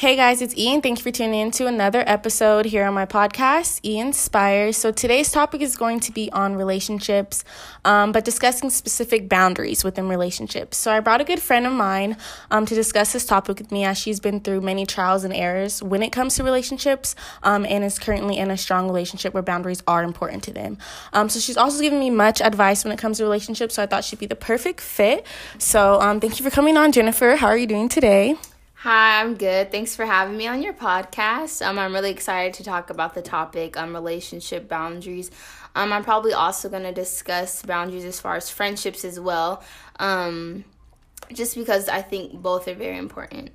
Hey guys, it's Ian. Thank you for tuning in to another episode here on my podcast, Ian Inspires. So today's topic is going to be on relationships, um, but discussing specific boundaries within relationships. So I brought a good friend of mine um, to discuss this topic with me as she's been through many trials and errors when it comes to relationships um, and is currently in a strong relationship where boundaries are important to them. Um, so she's also given me much advice when it comes to relationships, so I thought she'd be the perfect fit. So um, thank you for coming on, Jennifer. How are you doing today? Hi, I'm good. Thanks for having me on your podcast. Um, I'm really excited to talk about the topic um, relationship boundaries. Um, I'm probably also going to discuss boundaries as far as friendships as well, um, just because I think both are very important.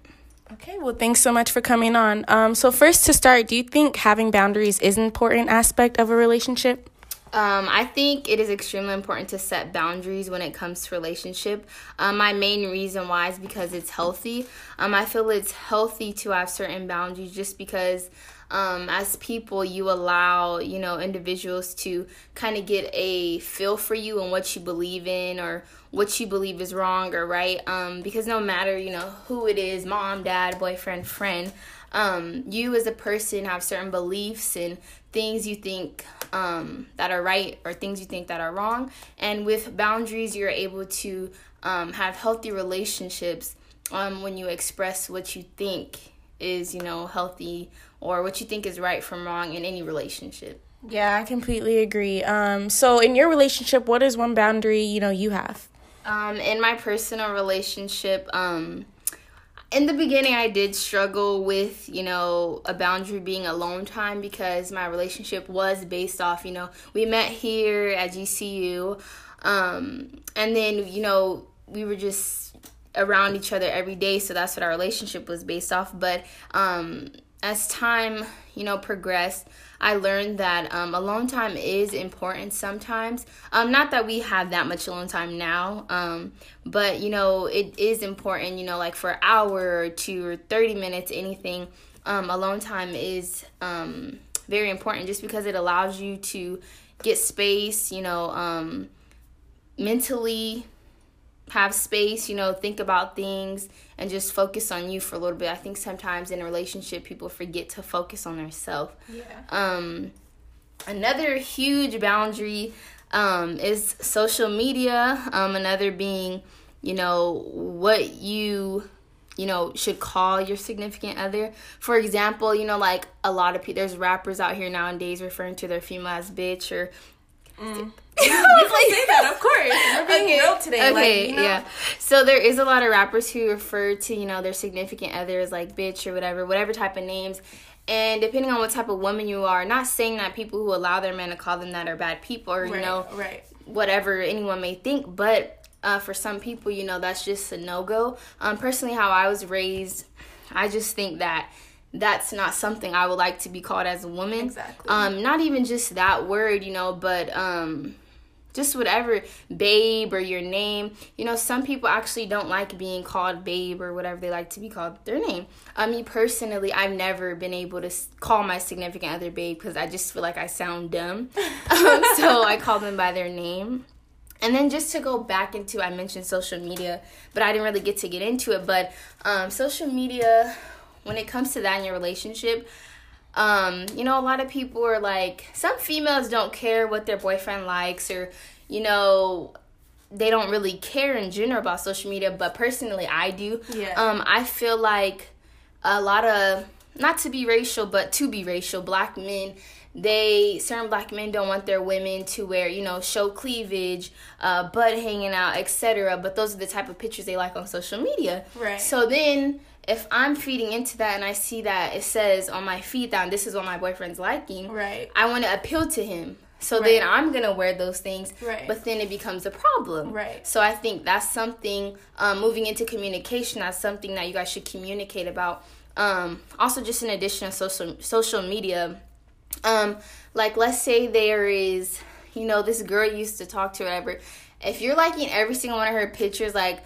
Okay, well, thanks so much for coming on. Um, so, first to start, do you think having boundaries is an important aspect of a relationship? Um, I think it is extremely important to set boundaries when it comes to relationship. Um, my main reason why is because it's healthy. Um, I feel it's healthy to have certain boundaries just because um, as people you allow you know individuals to kind of get a feel for you and what you believe in or what you believe is wrong or right um, because no matter you know who it is mom dad boyfriend friend um, you as a person have certain beliefs and things you think um, that are right or things you think that are wrong. And with boundaries, you're able to um, have healthy relationships um, when you express what you think is, you know, healthy or what you think is right from wrong in any relationship. Yeah, I completely agree. Um, so in your relationship, what is one boundary you know you have? Um, in my personal relationship, um, in the beginning i did struggle with you know a boundary being alone time because my relationship was based off you know we met here at gcu um, and then you know we were just around each other every day so that's what our relationship was based off. But um, as time you know progressed I learned that um, alone time is important sometimes. Um, not that we have that much alone time now, um, but you know, it is important, you know, like for an hour or two or 30 minutes, anything, um, alone time is um, very important just because it allows you to get space, you know, um, mentally have space, you know, think about things and just focus on you for a little bit. I think sometimes in a relationship people forget to focus on themselves. Yeah. Um another huge boundary um is social media. Um another being, you know, what you you know should call your significant other for example you know like a lot of people there's rappers out here nowadays referring to their female as bitch or Mm. you can say that, of course. We're being okay. real today. Okay, like, you know? yeah. So there is a lot of rappers who refer to you know their significant others like bitch or whatever, whatever type of names. And depending on what type of woman you are, not saying that people who allow their men to call them that are bad people or right, you know right. whatever anyone may think, but uh, for some people, you know, that's just a no go. Um, personally, how I was raised, I just think that that's not something I would like to be called as a woman. Exactly. Um, not even just that word, you know, but um, just whatever, babe or your name. You know, some people actually don't like being called babe or whatever they like to be called their name. Um, me personally, I've never been able to call my significant other babe because I just feel like I sound dumb. um, so I call them by their name. And then just to go back into, I mentioned social media, but I didn't really get to get into it. But um, social media when it comes to that in your relationship, um, you know, a lot of people are like, some females don't care what their boyfriend likes, or, you know, they don't really care in general about social media, but personally, I do. Yeah. Um, I feel like a lot of, not to be racial, but to be racial, black men they certain black men don't want their women to wear you know show cleavage uh butt hanging out etc but those are the type of pictures they like on social media right so then if I'm feeding into that and I see that it says on my feed that this is what my boyfriend's liking, right? I want to appeal to him. So right. then I'm gonna wear those things, right. but then it becomes a problem, right? So I think that's something um, moving into communication. That's something that you guys should communicate about. Um, also, just in addition to social social media, um, like let's say there is, you know, this girl used to talk to whatever. If you're liking every single one of her pictures, like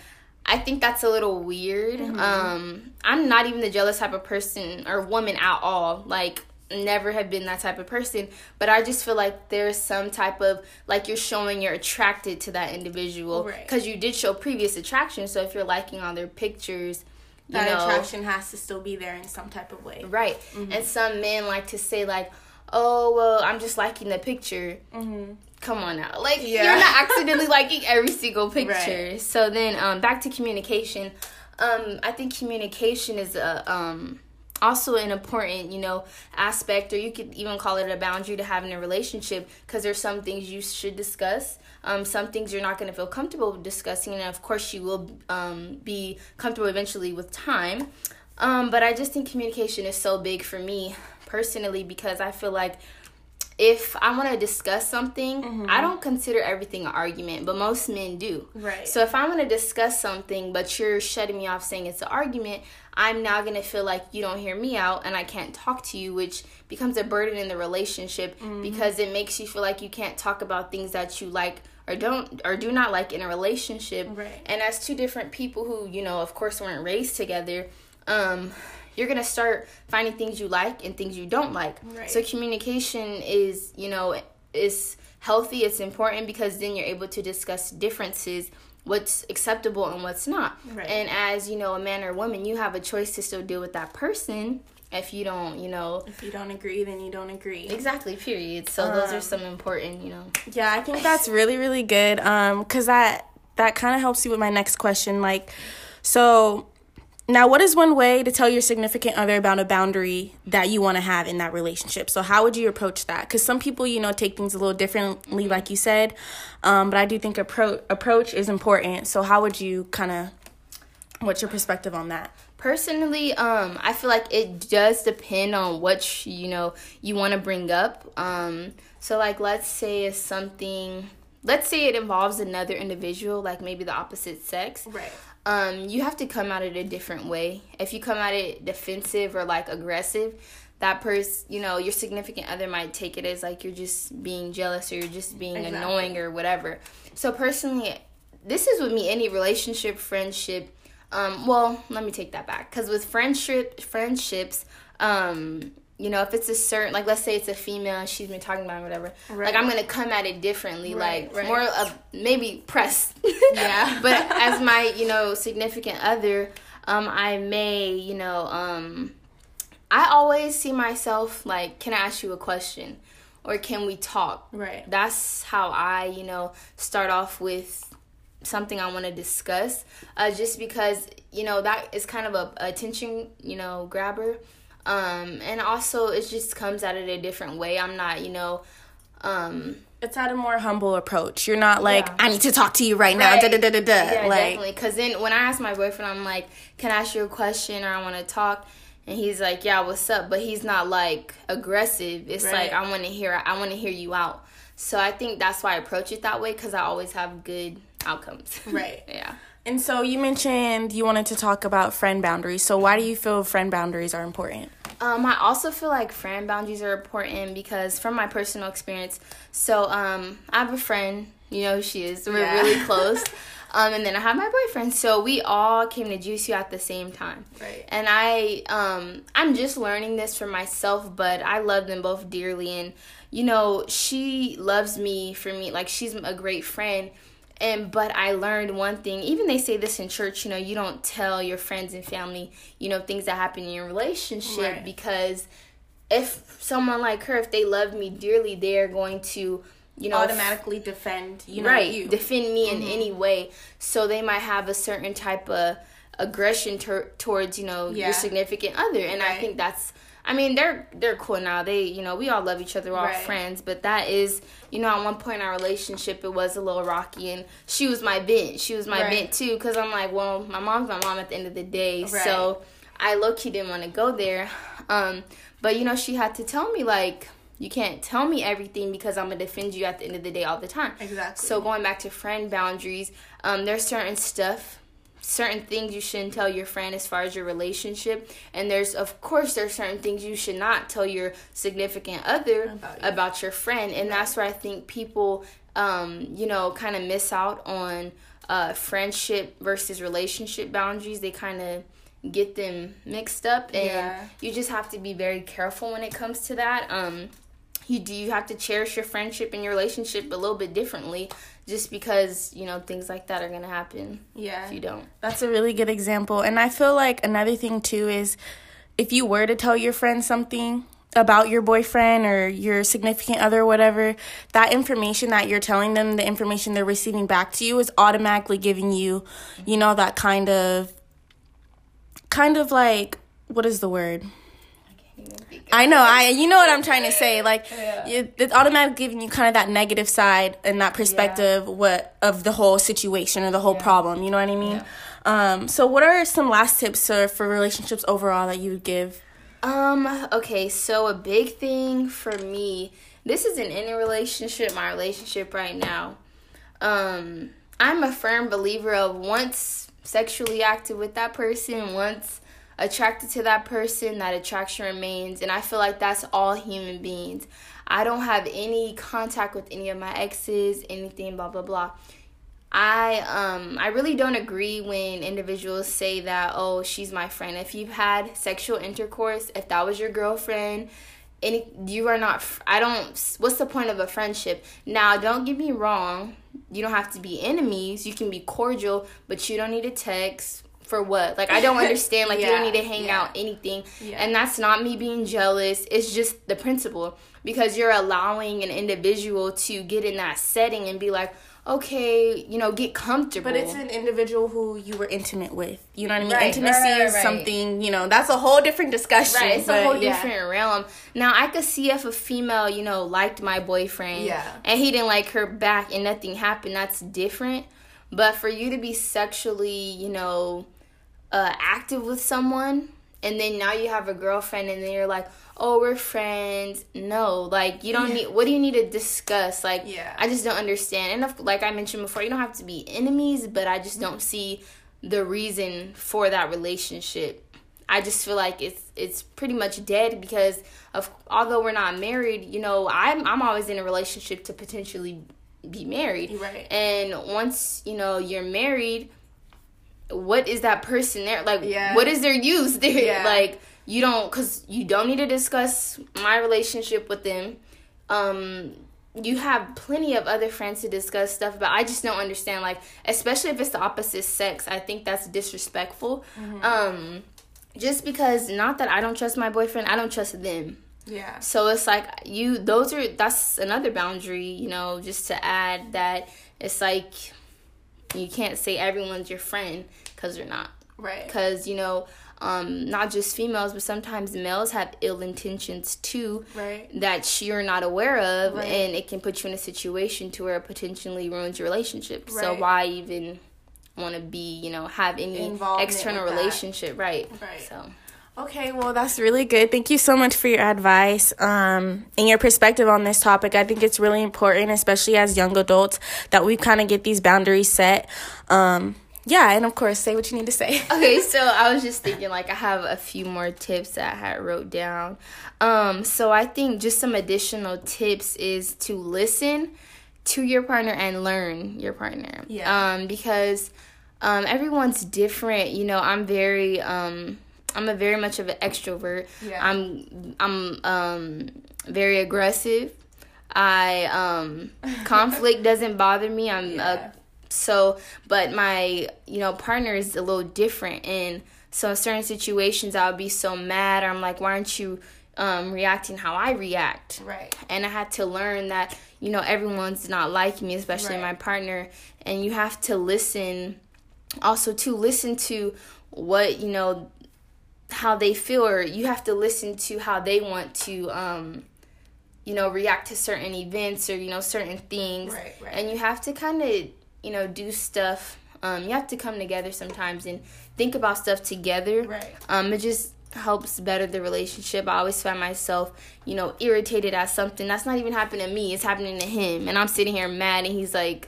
I think that's a little weird. Mm-hmm. Um, I'm not even the jealous type of person or woman at all. Like, never have been that type of person. But I just feel like there's some type of like you're showing you're attracted to that individual because right. you did show previous attraction. So if you're liking all their pictures, that know, attraction has to still be there in some type of way. Right. Mm-hmm. And some men like to say like, "Oh, well, I'm just liking the picture." Mm-hmm. Come on now, like yeah. you're not accidentally liking every single picture. Right. So then, um, back to communication. Um, I think communication is a um also an important you know aspect or you could even call it a boundary to having a relationship because there's some things you should discuss um, some things you're not going to feel comfortable discussing and of course you will um, be comfortable eventually with time um, but i just think communication is so big for me personally because i feel like if I want to discuss something, mm-hmm. I don't consider everything an argument, but most men do. Right. So if I want to discuss something, but you're shutting me off saying it's an argument, I'm now going to feel like you don't hear me out and I can't talk to you, which becomes a burden in the relationship mm-hmm. because it makes you feel like you can't talk about things that you like or don't or do not like in a relationship. Right. And as two different people who, you know, of course weren't raised together, um you're gonna start finding things you like and things you don't like. Right. So communication is, you know, is healthy. It's important because then you're able to discuss differences, what's acceptable and what's not. Right. And as you know, a man or a woman, you have a choice to still deal with that person. If you don't, you know, if you don't agree, then you don't agree. Exactly. Period. So um, those are um, some important, you know. Yeah, I think that's really really good. Um, cause that that kind of helps you with my next question. Like, so now, what is one way to tell your significant other about a boundary that you want to have in that relationship? So, how would you approach that? Because some people, you know, take things a little differently, like you said. Um, but I do think appro- approach is important. So, how would you kind of, what's your perspective on that? Personally, um, I feel like it does depend on what you know you want to bring up. Um, so, like, let's say it's something. Let's say it involves another individual, like maybe the opposite sex. Right um, you have to come at it a different way. If you come at it defensive or like aggressive, that person, you know, your significant other might take it as like you're just being jealous or you're just being exactly. annoying or whatever. So personally, this is with me any relationship, friendship. Um, well, let me take that back because with friendship, friendships, um, you know, if it's a certain, like, let's say it's a female and she's been talking about whatever, right. like, I'm gonna come at it differently, right, like, right. more of maybe press. yeah. but as my, you know, significant other, um, I may, you know, um, I always see myself like, can I ask you a question? Or can we talk? Right. That's how I, you know, start off with something I want to discuss. Uh, just because, you know, that is kind of a, a attention, you know, grabber um, and also it just comes at it a different way. I'm not, you know, um, it's at a more humble approach. You're not like, yeah. I need to talk to you right, right. now. Da, da, da, da, da. Yeah, like, definitely. Because then when I ask my boyfriend, I'm like, can I ask you a question or I want to talk? And he's like, yeah, what's up? But he's not like aggressive. It's right. like, I want to hear, I want to hear you out. So I think that's why I approach it that way because I always have good outcomes. Right. yeah. And so you mentioned you wanted to talk about friend boundaries. So why do you feel friend boundaries are important? Um, I also feel like friend boundaries are important because from my personal experience, so um, I have a friend, you know who she is. We're yeah. really close. Um, and then I have my boyfriend. So we all came to GCU at the same time. Right. And I um I'm just learning this for myself, but I love them both dearly and you know, she loves me for me like she's a great friend and but i learned one thing even they say this in church you know you don't tell your friends and family you know things that happen in your relationship right. because if someone like her if they love me dearly they're going to you know automatically defend you know right you. defend me mm-hmm. in any way so they might have a certain type of aggression ter- towards you know yeah. your significant other and right. i think that's I mean, they're they're cool now. They, you know, we all love each other. We're all right. friends. But that is, you know, at one point in our relationship, it was a little rocky, and she was my bent. She was my right. bent too, because I'm like, well, my mom's my mom at the end of the day. Right. So I low key didn't want to go there. Um, but you know, she had to tell me like, you can't tell me everything because I'm gonna defend you at the end of the day all the time. Exactly. So going back to friend boundaries, um, there's certain stuff certain things you shouldn't tell your friend as far as your relationship. And there's of course there's certain things you should not tell your significant other about, about your friend. And right. that's where i think people um, you know kind of miss out on uh, friendship versus relationship boundaries. They kind of get them mixed up. And yeah. you just have to be very careful when it comes to that. Um, you do you have to cherish your friendship and your relationship a little bit differently just because you know things like that are gonna happen yeah. if you don't? That's a really good example. And i feel like another thing too is if you were to tell your friend something about your boyfriend or your significant other or whatever that information that you're telling them the information they're receiving back to you is automatically giving you you know that kind of kind of like what is the word I know, I you know what I'm trying to say. Like, yeah. it, it's automatically giving you kind of that negative side and that perspective yeah. what of the whole situation or the whole yeah. problem. You know what I mean? Um, so, what are some last tips uh, for relationships overall that you would give? Um. Okay. So a big thing for me, this isn't any relationship. My relationship right now. Um. I'm a firm believer of once sexually active with that person, once attracted to that person, that attraction remains. And I feel like that's all human beings. I don't have any contact with any of my exes, anything, blah, blah, blah. I um I really don't agree when individuals say that oh she's my friend. If you've had sexual intercourse, if that was your girlfriend, any you are not I don't what's the point of a friendship? Now, don't get me wrong, you don't have to be enemies. You can be cordial, but you don't need to text for what? Like I don't understand. Like yeah, you don't need to hang yeah. out anything. Yeah. And that's not me being jealous. It's just the principle because you're allowing an individual to get in that setting and be like, okay, you know, get comfortable. But it's an individual who you were intimate with. You know what I mean? Right, Intimacy right, right, is something, you know, that's a whole different discussion. Right, it's but, a whole yeah. different realm. Now, I could see if a female, you know, liked my boyfriend yeah. and he didn't like her back and nothing happened, that's different. But for you to be sexually, you know, uh, active with someone and then now you have a girlfriend and then you're like oh we're friends. No like you don't yeah. need what do you need to discuss? Like yeah. I just don't understand. And if, like i mentioned before you don't have to be enemies but i just don't see the reason for that relationship. I just feel like it's it's pretty much dead because of although we're not married you know i'm i'm always in a relationship to potentially be married. Right. And once you know you're married what is that person there like yeah. what is their use there yeah. like you don't because you don't need to discuss my relationship with them um you have plenty of other friends to discuss stuff but i just don't understand like especially if it's the opposite sex i think that's disrespectful mm-hmm. um just because not that i don't trust my boyfriend i don't trust them yeah so it's like you those are that's another boundary you know just to add that it's like you can't say everyone's your friend because they're not. Right. Because, you know, um, not just females, but sometimes males have ill intentions too right. that you're not aware of, right. and it can put you in a situation to where it potentially ruins your relationship. Right. So why even want to be, you know, have any external relationship, right? Right. So. Okay, well, that's really good. Thank you so much for your advice um, and your perspective on this topic. I think it's really important, especially as young adults, that we kind of get these boundaries set. Um, yeah, and of course, say what you need to say. okay, so I was just thinking, like, I have a few more tips that I had wrote down. Um, so I think just some additional tips is to listen to your partner and learn your partner. Yeah. Um, because um, everyone's different. You know, I'm very um I'm a very much of an extrovert. Yeah. I'm I'm um very aggressive. I um conflict doesn't bother me. I'm yeah. a so but my you know partner is a little different and so in certain situations I'll be so mad or I'm like why aren't you um reacting how I react. Right. And I had to learn that you know everyone's not like me especially right. my partner and you have to listen also to listen to what you know how they feel or you have to listen to how they want to um you know react to certain events or you know certain things. Right, right. and you have to kind of you know do stuff um you have to come together sometimes and think about stuff together. Right. Um it just helps better the relationship. I always find myself you know irritated at something that's not even happening to me it's happening to him. And i'm sitting here mad and he's like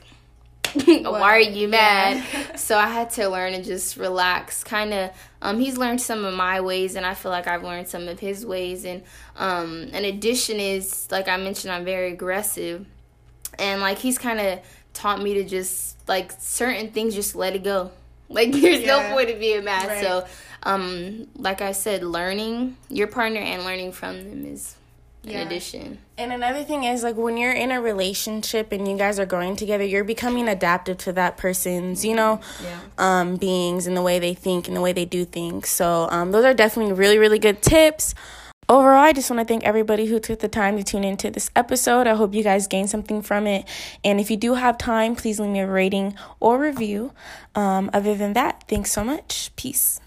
why are you mad? So I had to learn and just relax. Kind of, um, he's learned some of my ways, and I feel like I've learned some of his ways. And um, an addition is, like I mentioned, I'm very aggressive, and like he's kind of taught me to just like certain things, just let it go. Like there's yeah. no point of being mad. Right. So, um, like I said, learning your partner and learning from them is in addition. And another thing is like when you're in a relationship and you guys are growing together, you're becoming adaptive to that person's, you know, Yeah. um, beings and the way they think and the way they do things. So um, those are definitely really, really good tips. Overall, I just want to thank everybody who took the time to tune into this episode. I hope you guys gained something from it. And if you do have time, please leave me a rating or review. Um, other than that, thanks so much. Peace.